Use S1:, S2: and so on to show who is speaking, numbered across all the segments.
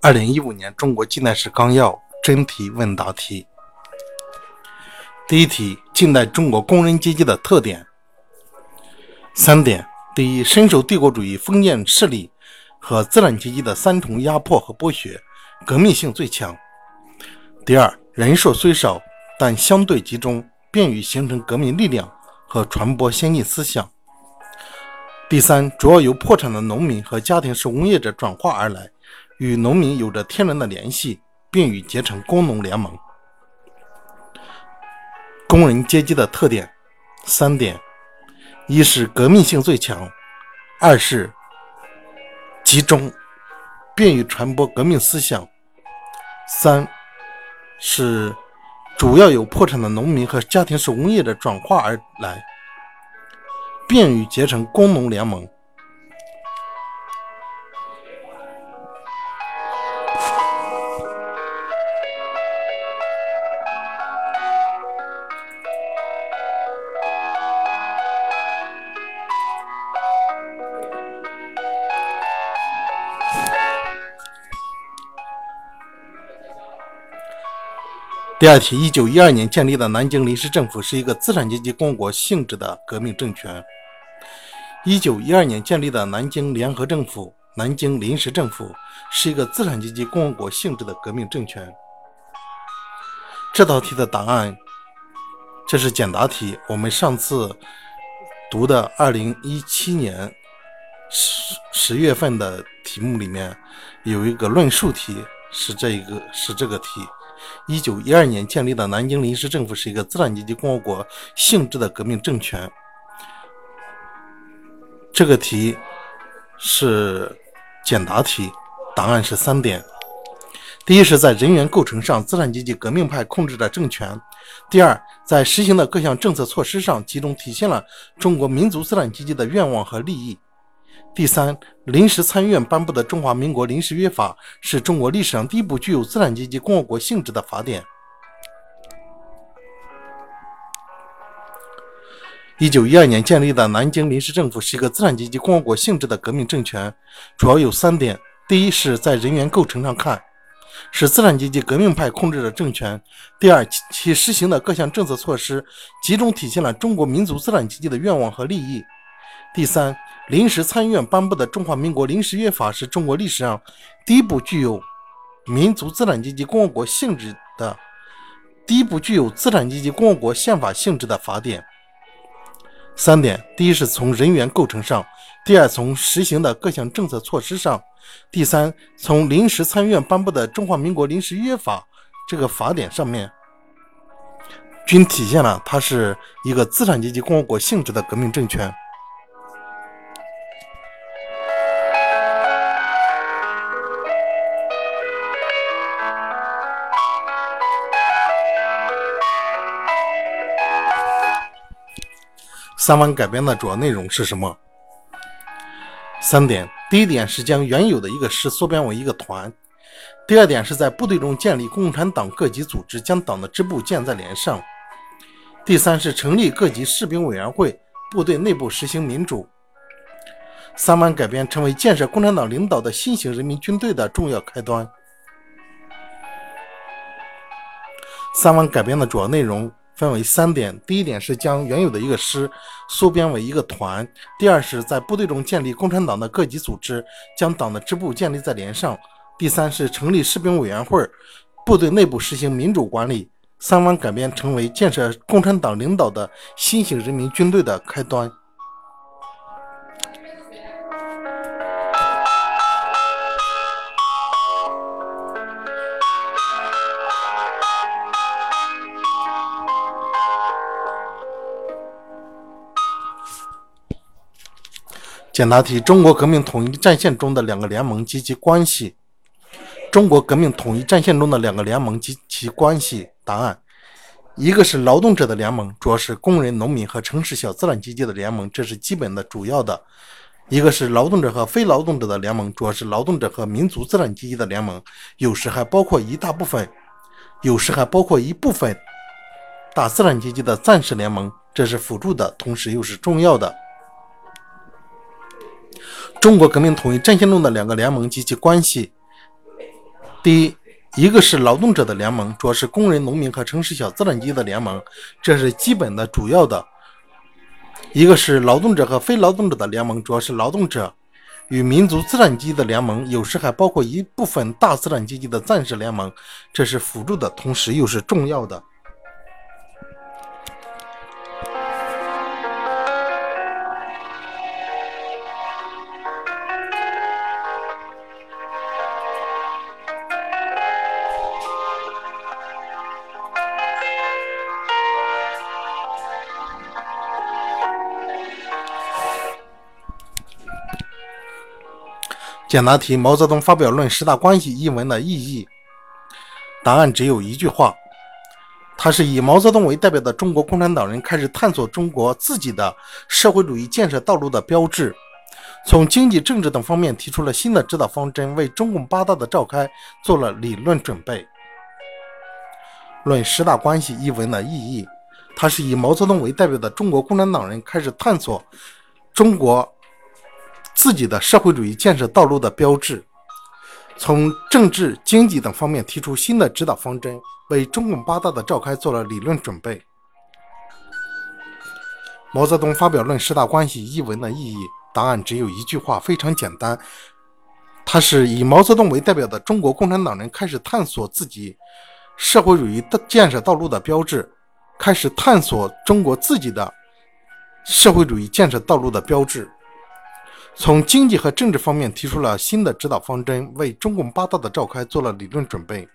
S1: 二零一五年中国近代史纲要真题问答题。第一题：近代中国工人阶级的特点。三点：第一，深受帝国主义封建势力和资产阶级的三重压迫和剥削，革命性最强。第二，人数虽少，但相对集中，便于形成革命力量和传播先进思想。第三，主要由破产的农民和家庭式工业者转化而来，与农民有着天然的联系，并与结成工农联盟。工人阶级的特点三点：一是革命性最强，二是集中，便于传播革命思想；三是主要由破产的农民和家庭手工业者转化而来。便于结成工农联盟。第二题：一九一二年建立的南京临时政府是一个资产阶级共和国性质的革命政权。一九一二年建立的南京联合政府、南京临时政府是一个资产阶级共和国性质的革命政权。这道题的答案，这是简答题。我们上次读的二零一七年十十月份的题目里面有一个论述题，是这一个是这个题。一九一二年建立的南京临时政府是一个资产阶级共和国性质的革命政权。这个题是简答题，答案是三点：第一是在人员构成上，资产阶级革命派控制着政权；第二，在实行的各项政策措施上，集中体现了中国民族资产阶级的愿望和利益；第三，临时参议院颁布的《中华民国临时约法》是中国历史上第一部具有资产阶级共和国性质的法典。一九一二年建立的南京临时政府是一个资产阶级共和国性质的革命政权，主要有三点：第一是在人员构成上看，是资产阶级革命派控制的政权；第二，其实行的各项政策措施集中体现了中国民族资产阶级的愿望和利益；第三，临时参议院颁布的《中华民国临时约法》是中国历史上第一部具有民族资产阶级共和国性质的第一部具有资产阶级共和国宪法性质的法典。三点：第一是从人员构成上；第二，从实行的各项政策措施上；第三，从临时参议院颁布的《中华民国临时约法》这个法典上面，均体现了它是一个资产阶级共和国性质的革命政权。三湾改编的主要内容是什么？三点：第一点是将原有的一个师缩编为一个团；第二点是在部队中建立共产党各级组织，将党的支部建在连上；第三是成立各级士兵委员会，部队内部实行民主。三湾改编成为建设共产党领导的新型人民军队的重要开端。三湾改编的主要内容。分为三点：第一点是将原有的一个师缩编为一个团；第二是在部队中建立共产党的各级组织，将党的支部建立在连上；第三是成立士兵委员会，部队内部实行民主管理。三湾改编成为建设共产党领导的新型人民军队的开端。简答题：中国革命统一战线中的两个联盟及其关系。中国革命统一战线中的两个联盟及其关系。答案：一个是劳动者的联盟，主要是工人、农民和城市小资产阶级的联盟，这是基本的、主要的；一个是劳动者和非劳动者的联盟，主要是劳动者和民族资产阶级的联盟，有时还包括一大部分，有时还包括一部分大资产阶级的暂时联盟，这是辅助的，同时又是重要的。中国革命统一战线中的两个联盟及其关系。第一，一个是劳动者的联盟，主要是工人、农民和城市小资产阶级的联盟，这是基本的、主要的；一个是劳动者和非劳动者的联盟，主要是劳动者与民族资产阶级的联盟，有时还包括一部分大资产阶级的暂时联盟，这是辅助的，同时又是重要的。简答题：毛泽东发表《论十大关系》一文的意义。答案只有一句话：它是以毛泽东为代表的中国共产党人开始探索中国自己的社会主义建设道路的标志。从经济、政治等方面提出了新的指导方针，为中共八大的召开做了理论准备。《论十大关系》一文的意义：它是以毛泽东为代表的中国共产党人开始探索中国。自己的社会主义建设道路的标志，从政治、经济等方面提出新的指导方针，为中共八大的召开做了理论准备。毛泽东发表《论十大关系》一文的意义，答案只有一句话，非常简单。它是以毛泽东为代表的中国共产党人开始探索自己社会主义的建设道路的标志，开始探索中国自己的社会主义建设道路的标志。从经济和政治方面提出了新的指导方针，为中共八大的召开做了理论准备。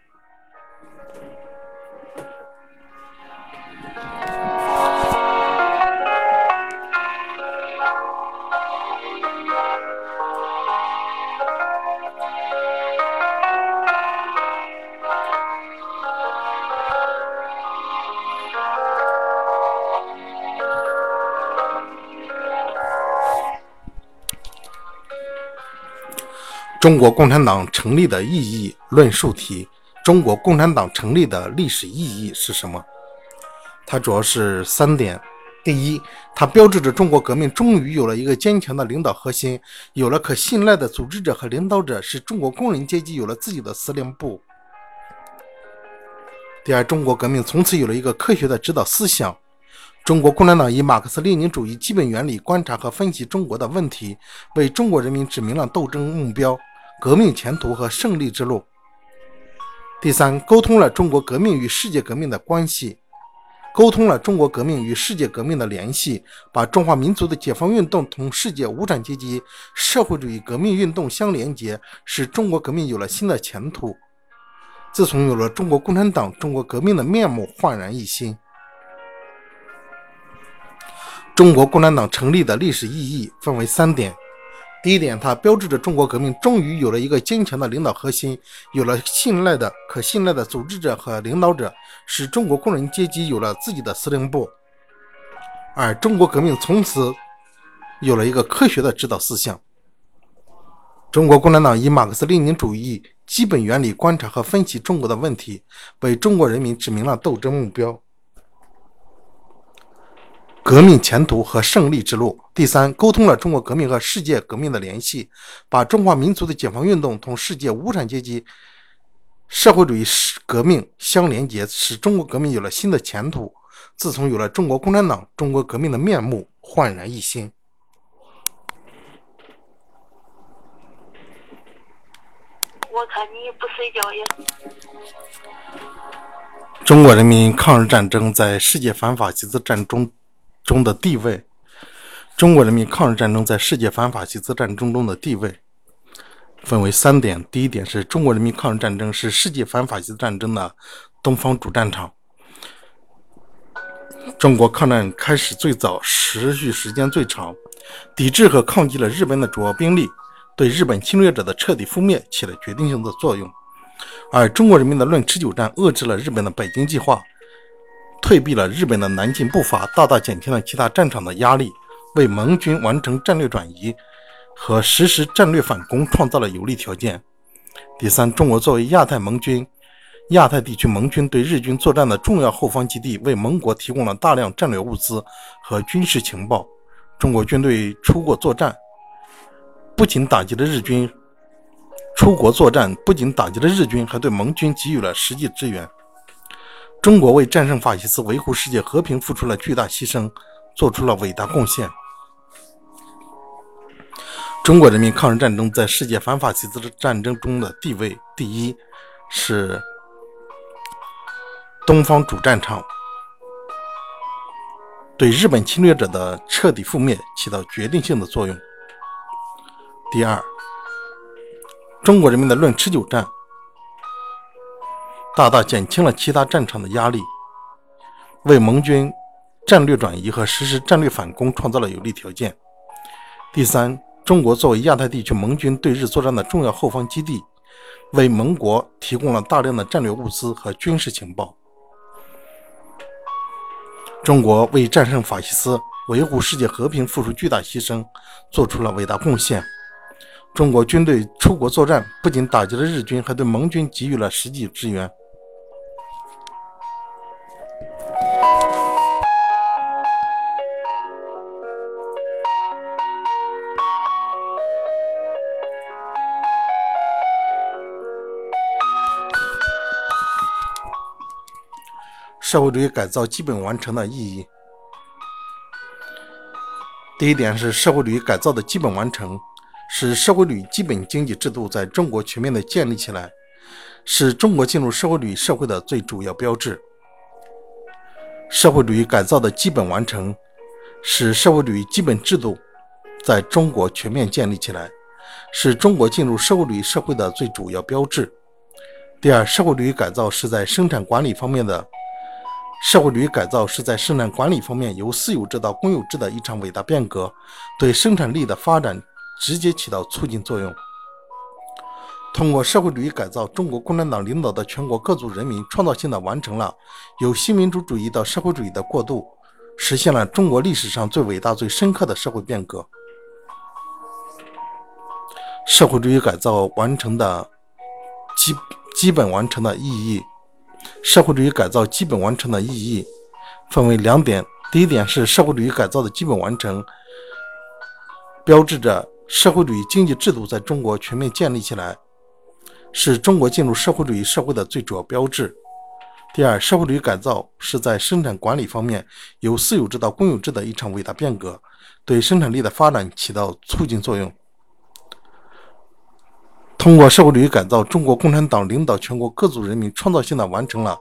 S1: 中国共产党成立的意义论述题：中国共产党成立的历史意义是什么？它主要是三点：第一，它标志着中国革命终于有了一个坚强的领导核心，有了可信赖的组织者和领导者，使中国工人阶级有了自己的司令部；第二，中国革命从此有了一个科学的指导思想。中国共产党以马克思列宁主义基本原理观察和分析中国的问题，为中国人民指明了斗争目标。革命前途和胜利之路。第三，沟通了中国革命与世界革命的关系，沟通了中国革命与世界革命的联系，把中华民族的解放运动同世界无产阶级社会主义革命运动相连接，使中国革命有了新的前途。自从有了中国共产党，中国革命的面目焕然一新。中国共产党成立的历史意义分为三点。第一点，它标志着中国革命终于有了一个坚强的领导核心，有了信赖的、可信赖的组织者和领导者，使中国工人阶级有了自己的司令部。而中国革命从此有了一个科学的指导思想。中国共产党以马克思列宁主义基本原理观察和分析中国的问题，为中国人民指明了斗争目标。革命前途和胜利之路。第三，沟通了中国革命和世界革命的联系，把中华民族的解放运动同世界无产阶级社会主义革命相连接，使中国革命有了新的前途。自从有了中国共产党，中国革命的面目焕然一新。
S2: 我看你不睡觉也。
S1: 中国人民抗日战争在世界反法西斯战中。中的地位，中国人民抗日战争在世界反法西斯战争中的地位分为三点。第一点是中国人民抗日战争是世界反法西斯战争的东方主战场。中国抗战开始最早，持续时间最长，抵制和抗击了日本的主要兵力，对日本侵略者的彻底覆灭起了决定性的作用。而中国人民的论持久战遏制了日本的北京计划。退避了日本的南进步伐，大大减轻了其他战场的压力，为盟军完成战略转移和实施战略反攻创造了有利条件。第三，中国作为亚太盟军、亚太地区盟军对日军作战的重要后方基地，为盟国提供了大量战略物资和军事情报。中国军队出国作战，不仅打击了日军出国作战，不仅打击了日军，还对盟军给予了实际支援。中国为战胜法西斯、维护世界和平付出了巨大牺牲，做出了伟大贡献。中国人民抗日战争在世界反法西斯战争中的地位，第一是东方主战场，对日本侵略者的彻底覆灭起到决定性的作用。第二，中国人民的论持久战。大大减轻了其他战场的压力，为盟军战略转移和实施战略反攻创造了有利条件。第三，中国作为亚太地区盟军对日作战的重要后方基地，为盟国提供了大量的战略物资和军事情报。中国为战胜法西斯、维护世界和平付出巨大牺牲，做出了伟大贡献。中国军队出国作战，不仅打击了日军，还对盟军给予了实际支援。社会主义改造基本完成的意义。第一点是社会主义改造的基本完成，使社会主义基本经济制度在中国全面的建立起来，是中国进入社会主义社会的最主要标志。社会主义改造的基本完成，使社会主义基本制度在中国全面建立起来，是中国进入社会主义社会的最主要标志。第二，社会主义改造是在生产管理方面的。社会主义改造是在生产管理方面由私有制到公有制的一场伟大变革，对生产力的发展直接起到促进作用。通过社会主义改造，中国共产党领导的全国各族人民创造性的完成了由新民主主义到社会主义的过渡，实现了中国历史上最伟大、最深刻的社会变革。社会主义改造完成的基基本完成的意义。社会主义改造基本完成的意义分为两点：第一点是社会主义改造的基本完成，标志着社会主义经济制度在中国全面建立起来，是中国进入社会主义社会的最主要标志；第二，社会主义改造是在生产管理方面由私有制到公有制的一场伟大变革，对生产力的发展起到促进作用。通过社会主义改造，中国共产党领导全国各族人民创造性的完成了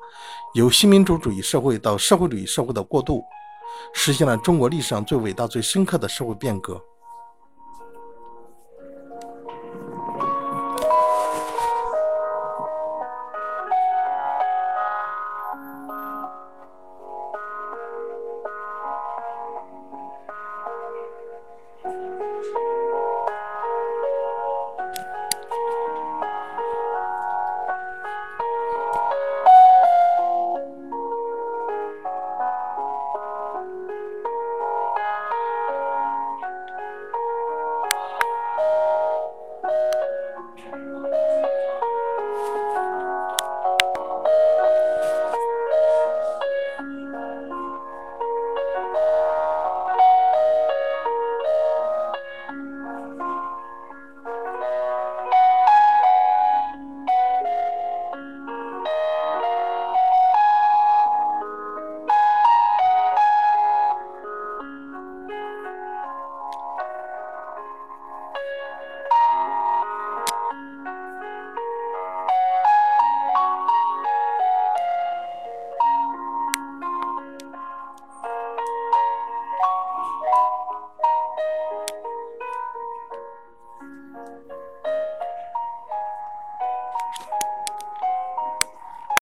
S1: 由新民主主义社会到社会主义社会的过渡，实现了中国历史上最伟大、最深刻的社会变革。